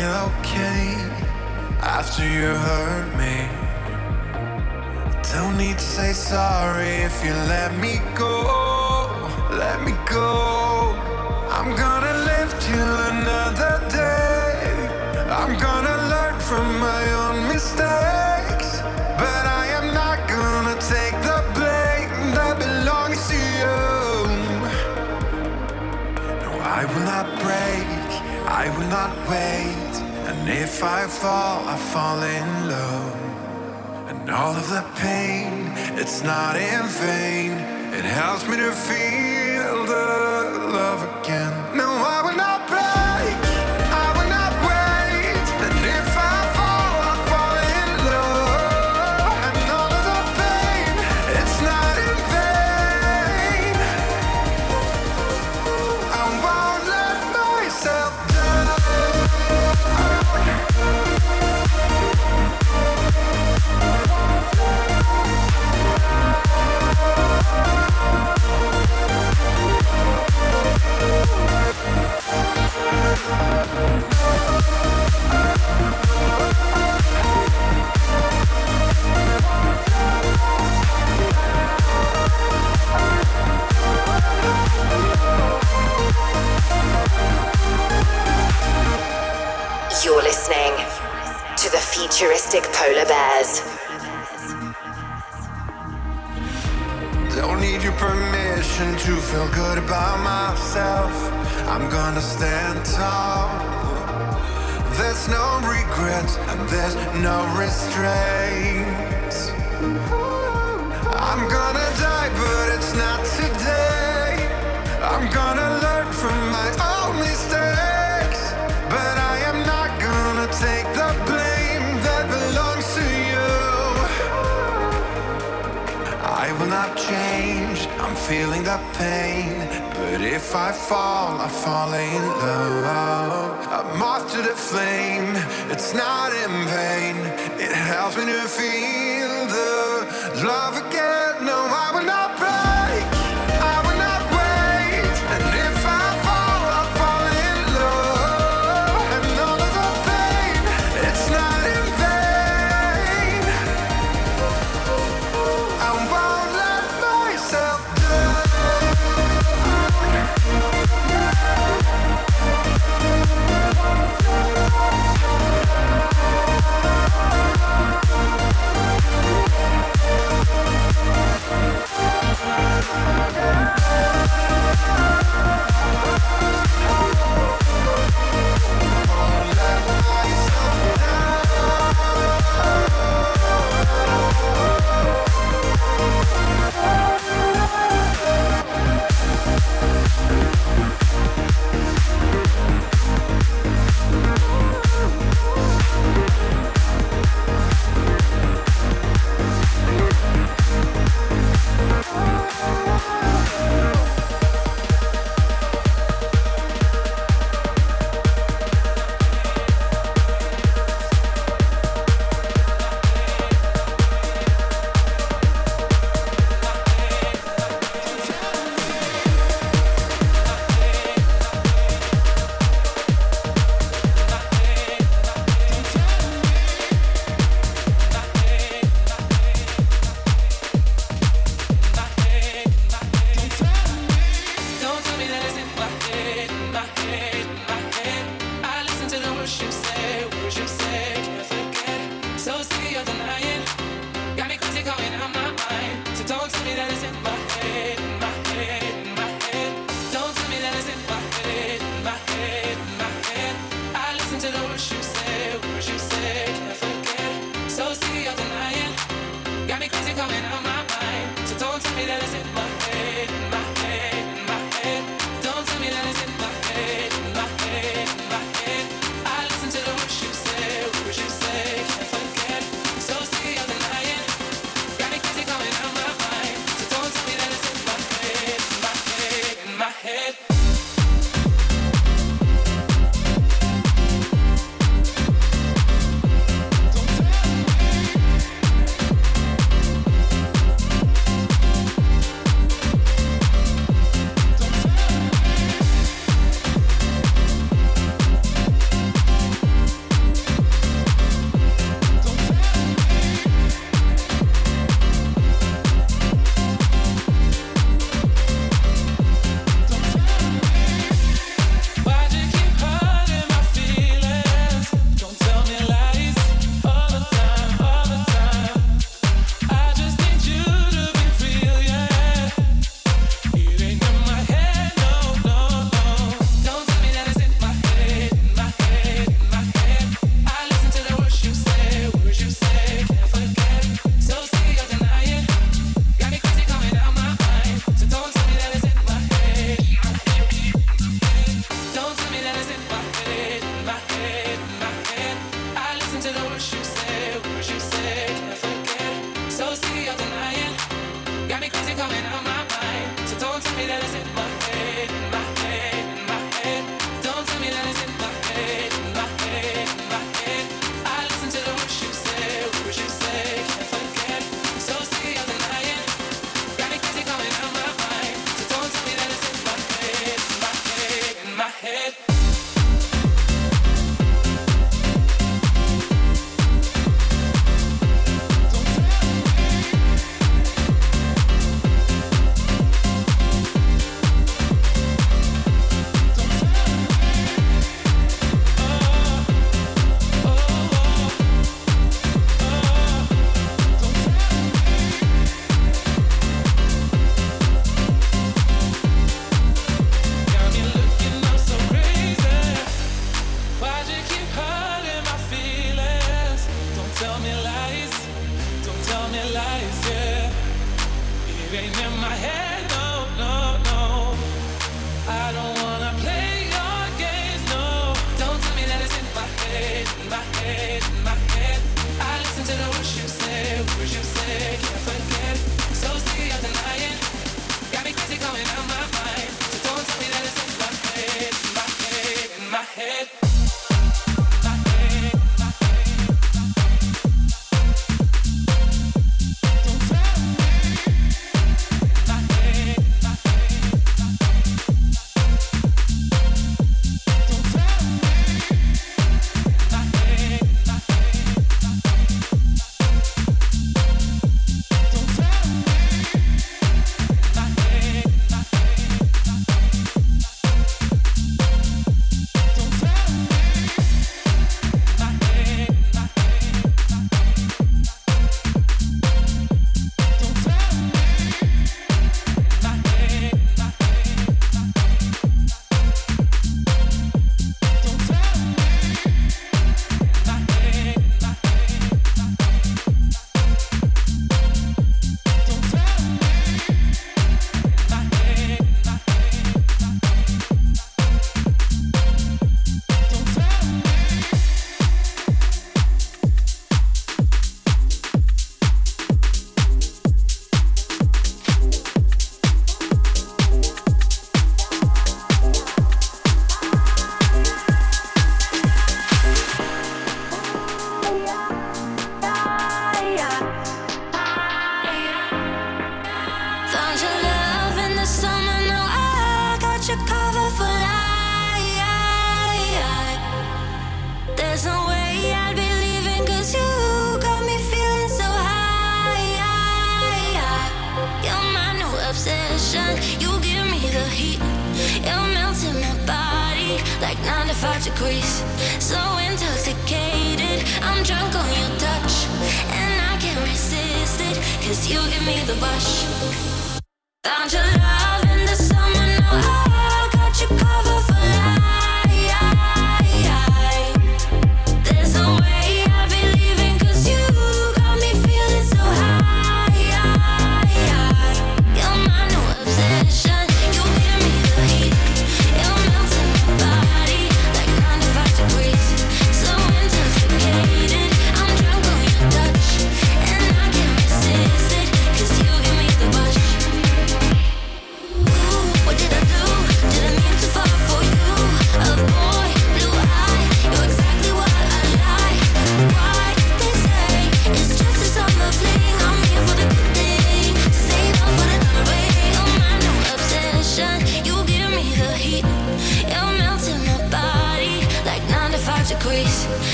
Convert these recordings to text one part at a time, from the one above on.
I all of the pain, it's not in vain. It helps me to feel the love again. Futuristic Polar Bears. Don't need your permission to feel good about myself. I'm gonna stand tall. There's no regrets there's no restraints. I'm gonna die, but it's not today. I'm gonna learn from my own mistakes. Change, I'm feeling the pain. But if I fall, I fall in love. I'm off to the flame, it's not in vain. It helps me to feel the love again. No, I will not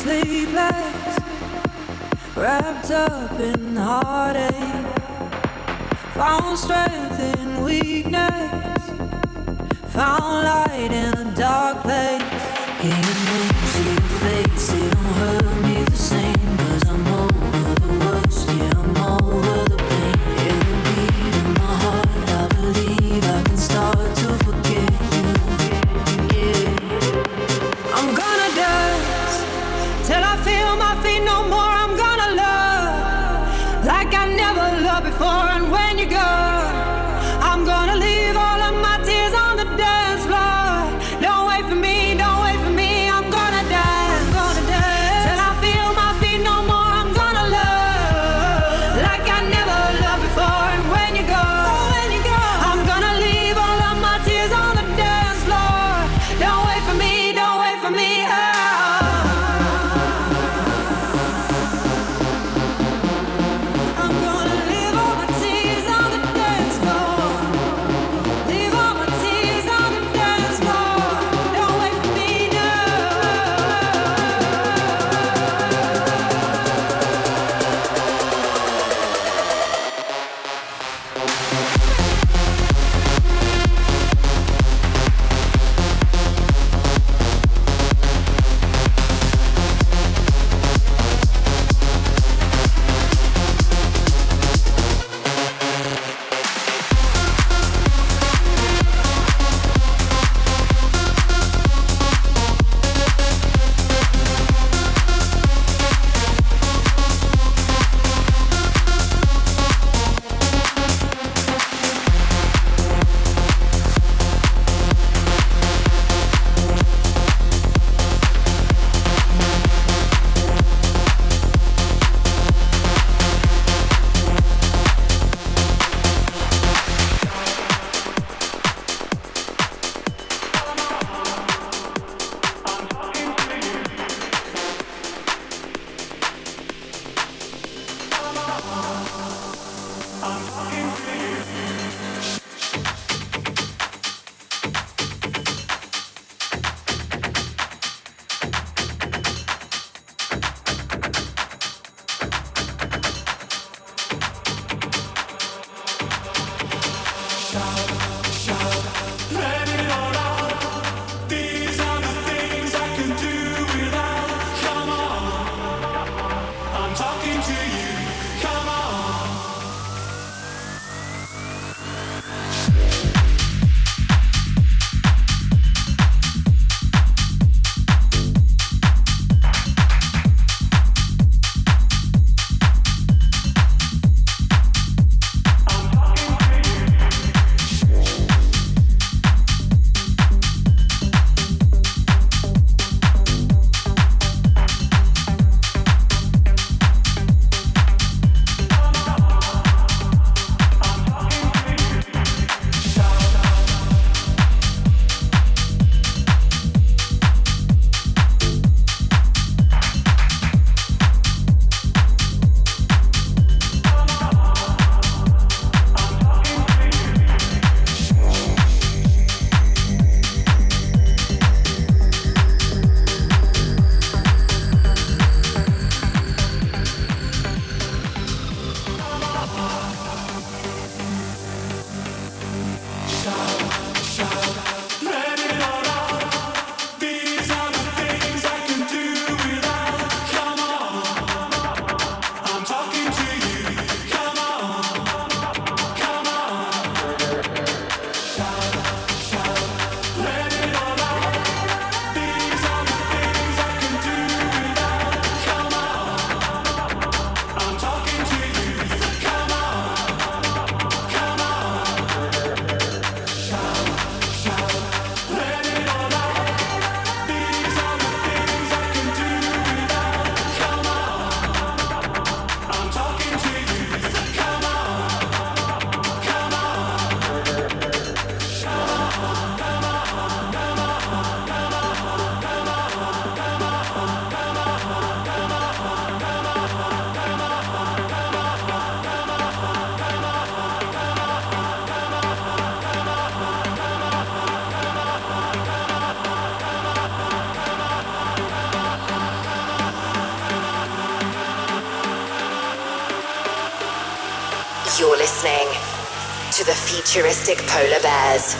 sleepless, wrapped up in heartache. Found strength in weakness, found light in a dark place. It makes you face, it don't hurt me the same. Polar bears.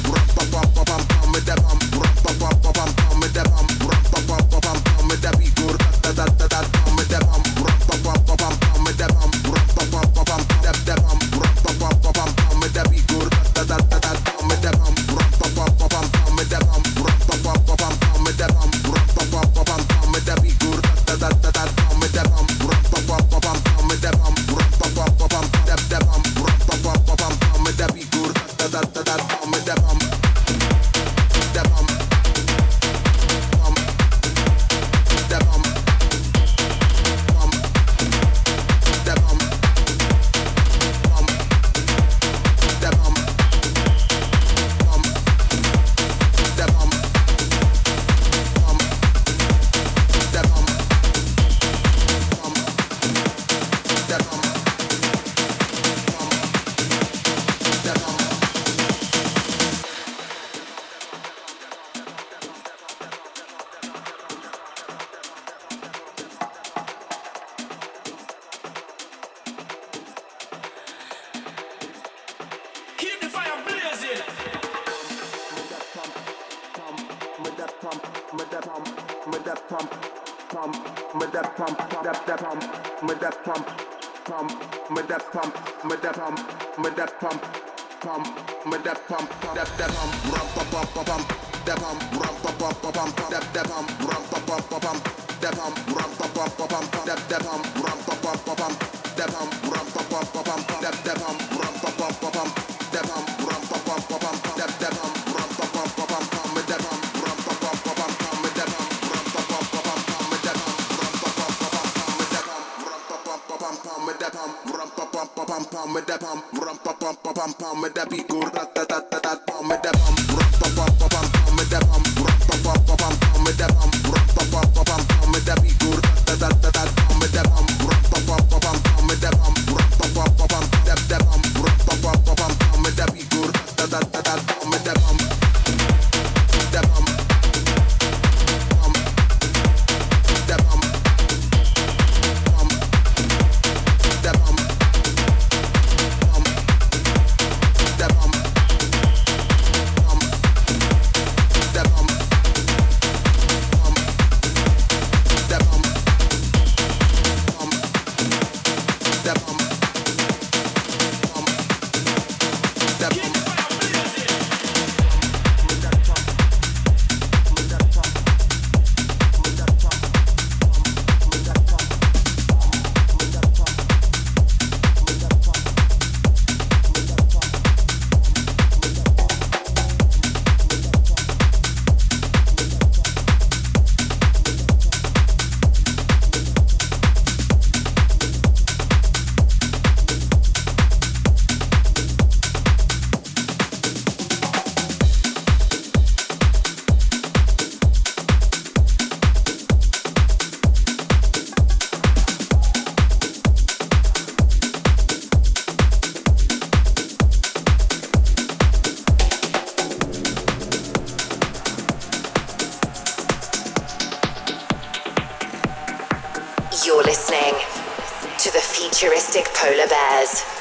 Dep dep um rum pa pa pa pum dep dep um That You're listening to the futuristic polar bears.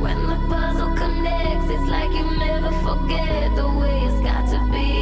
When the puzzle connects, it's like you never forget the way it's got to be.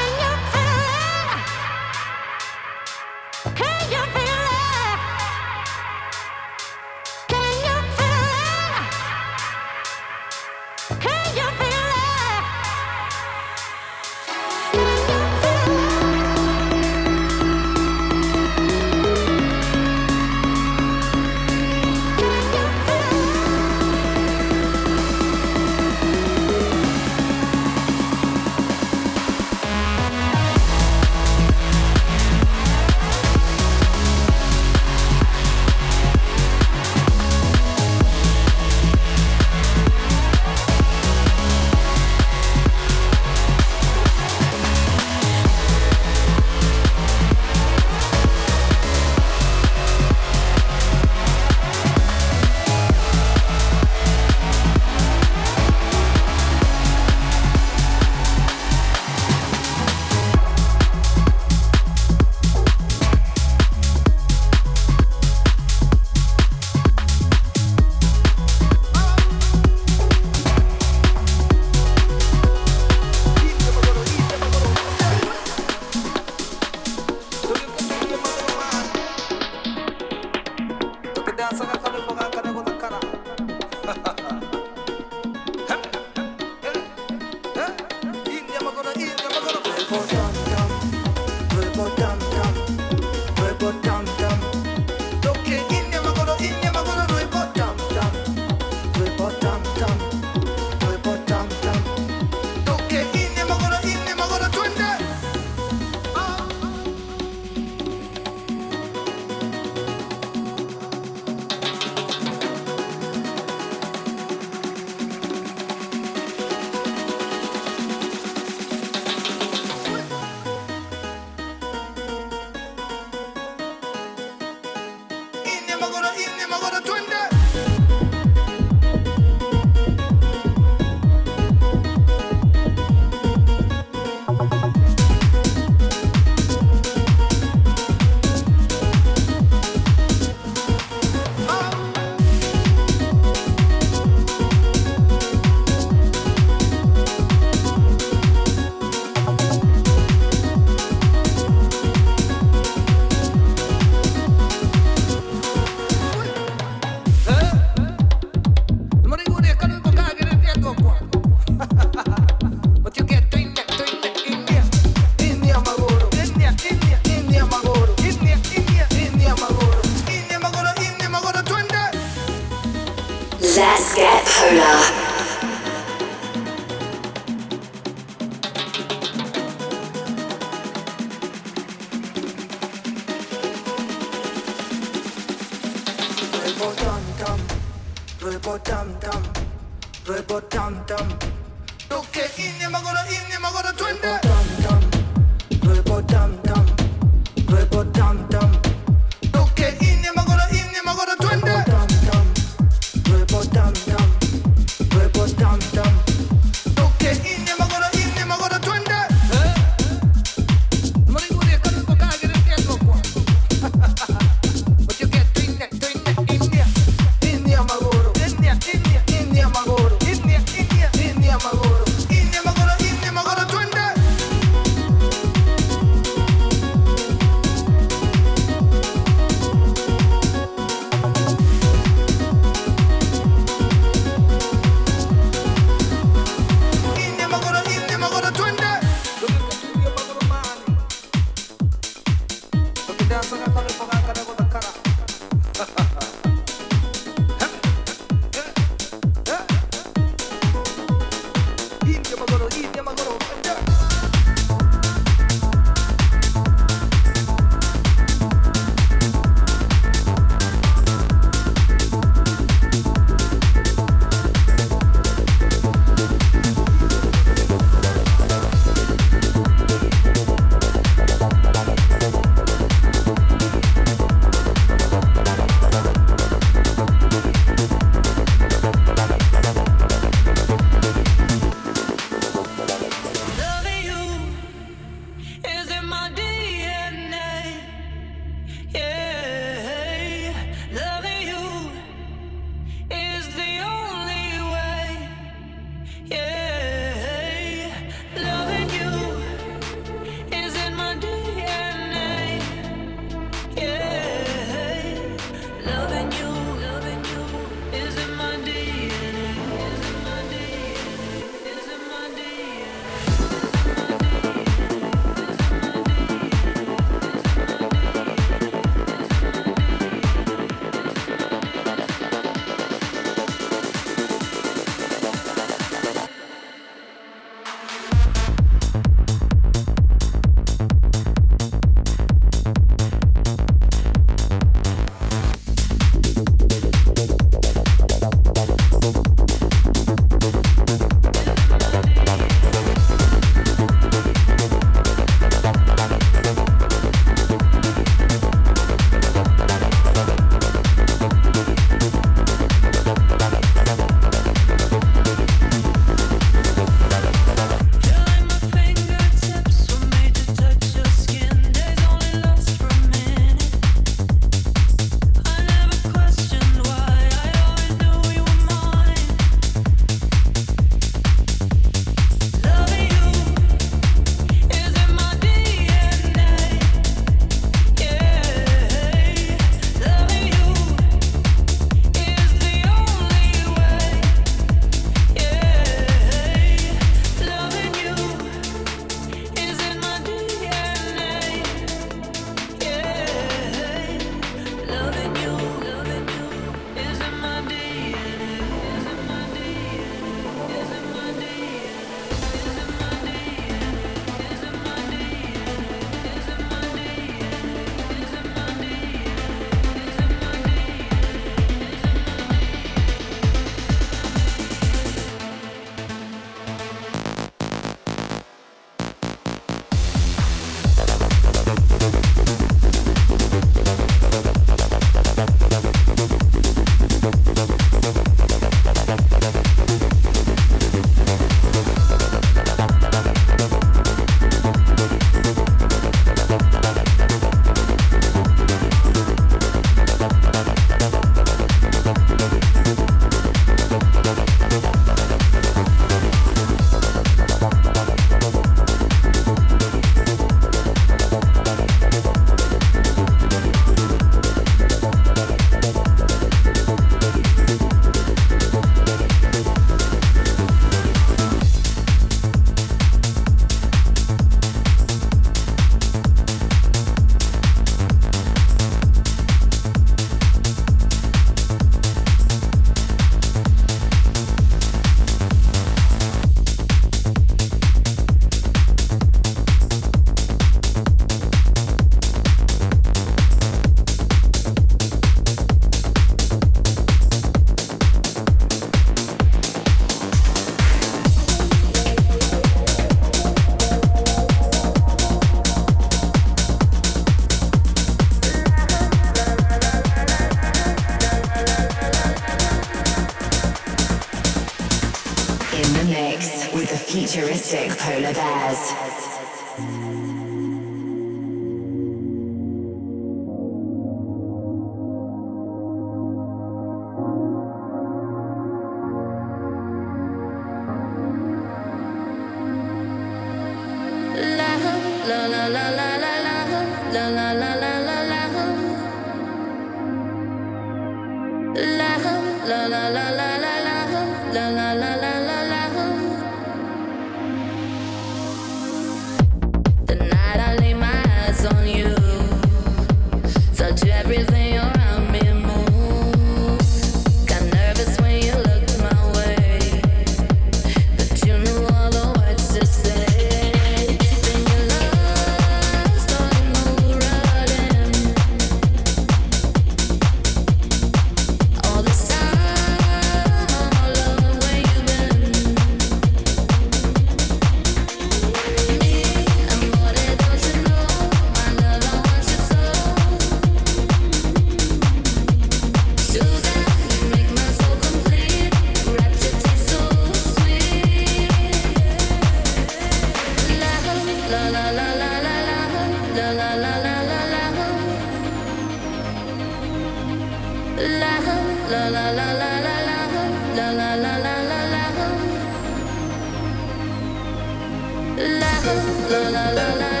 La la la la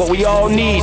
what we all need.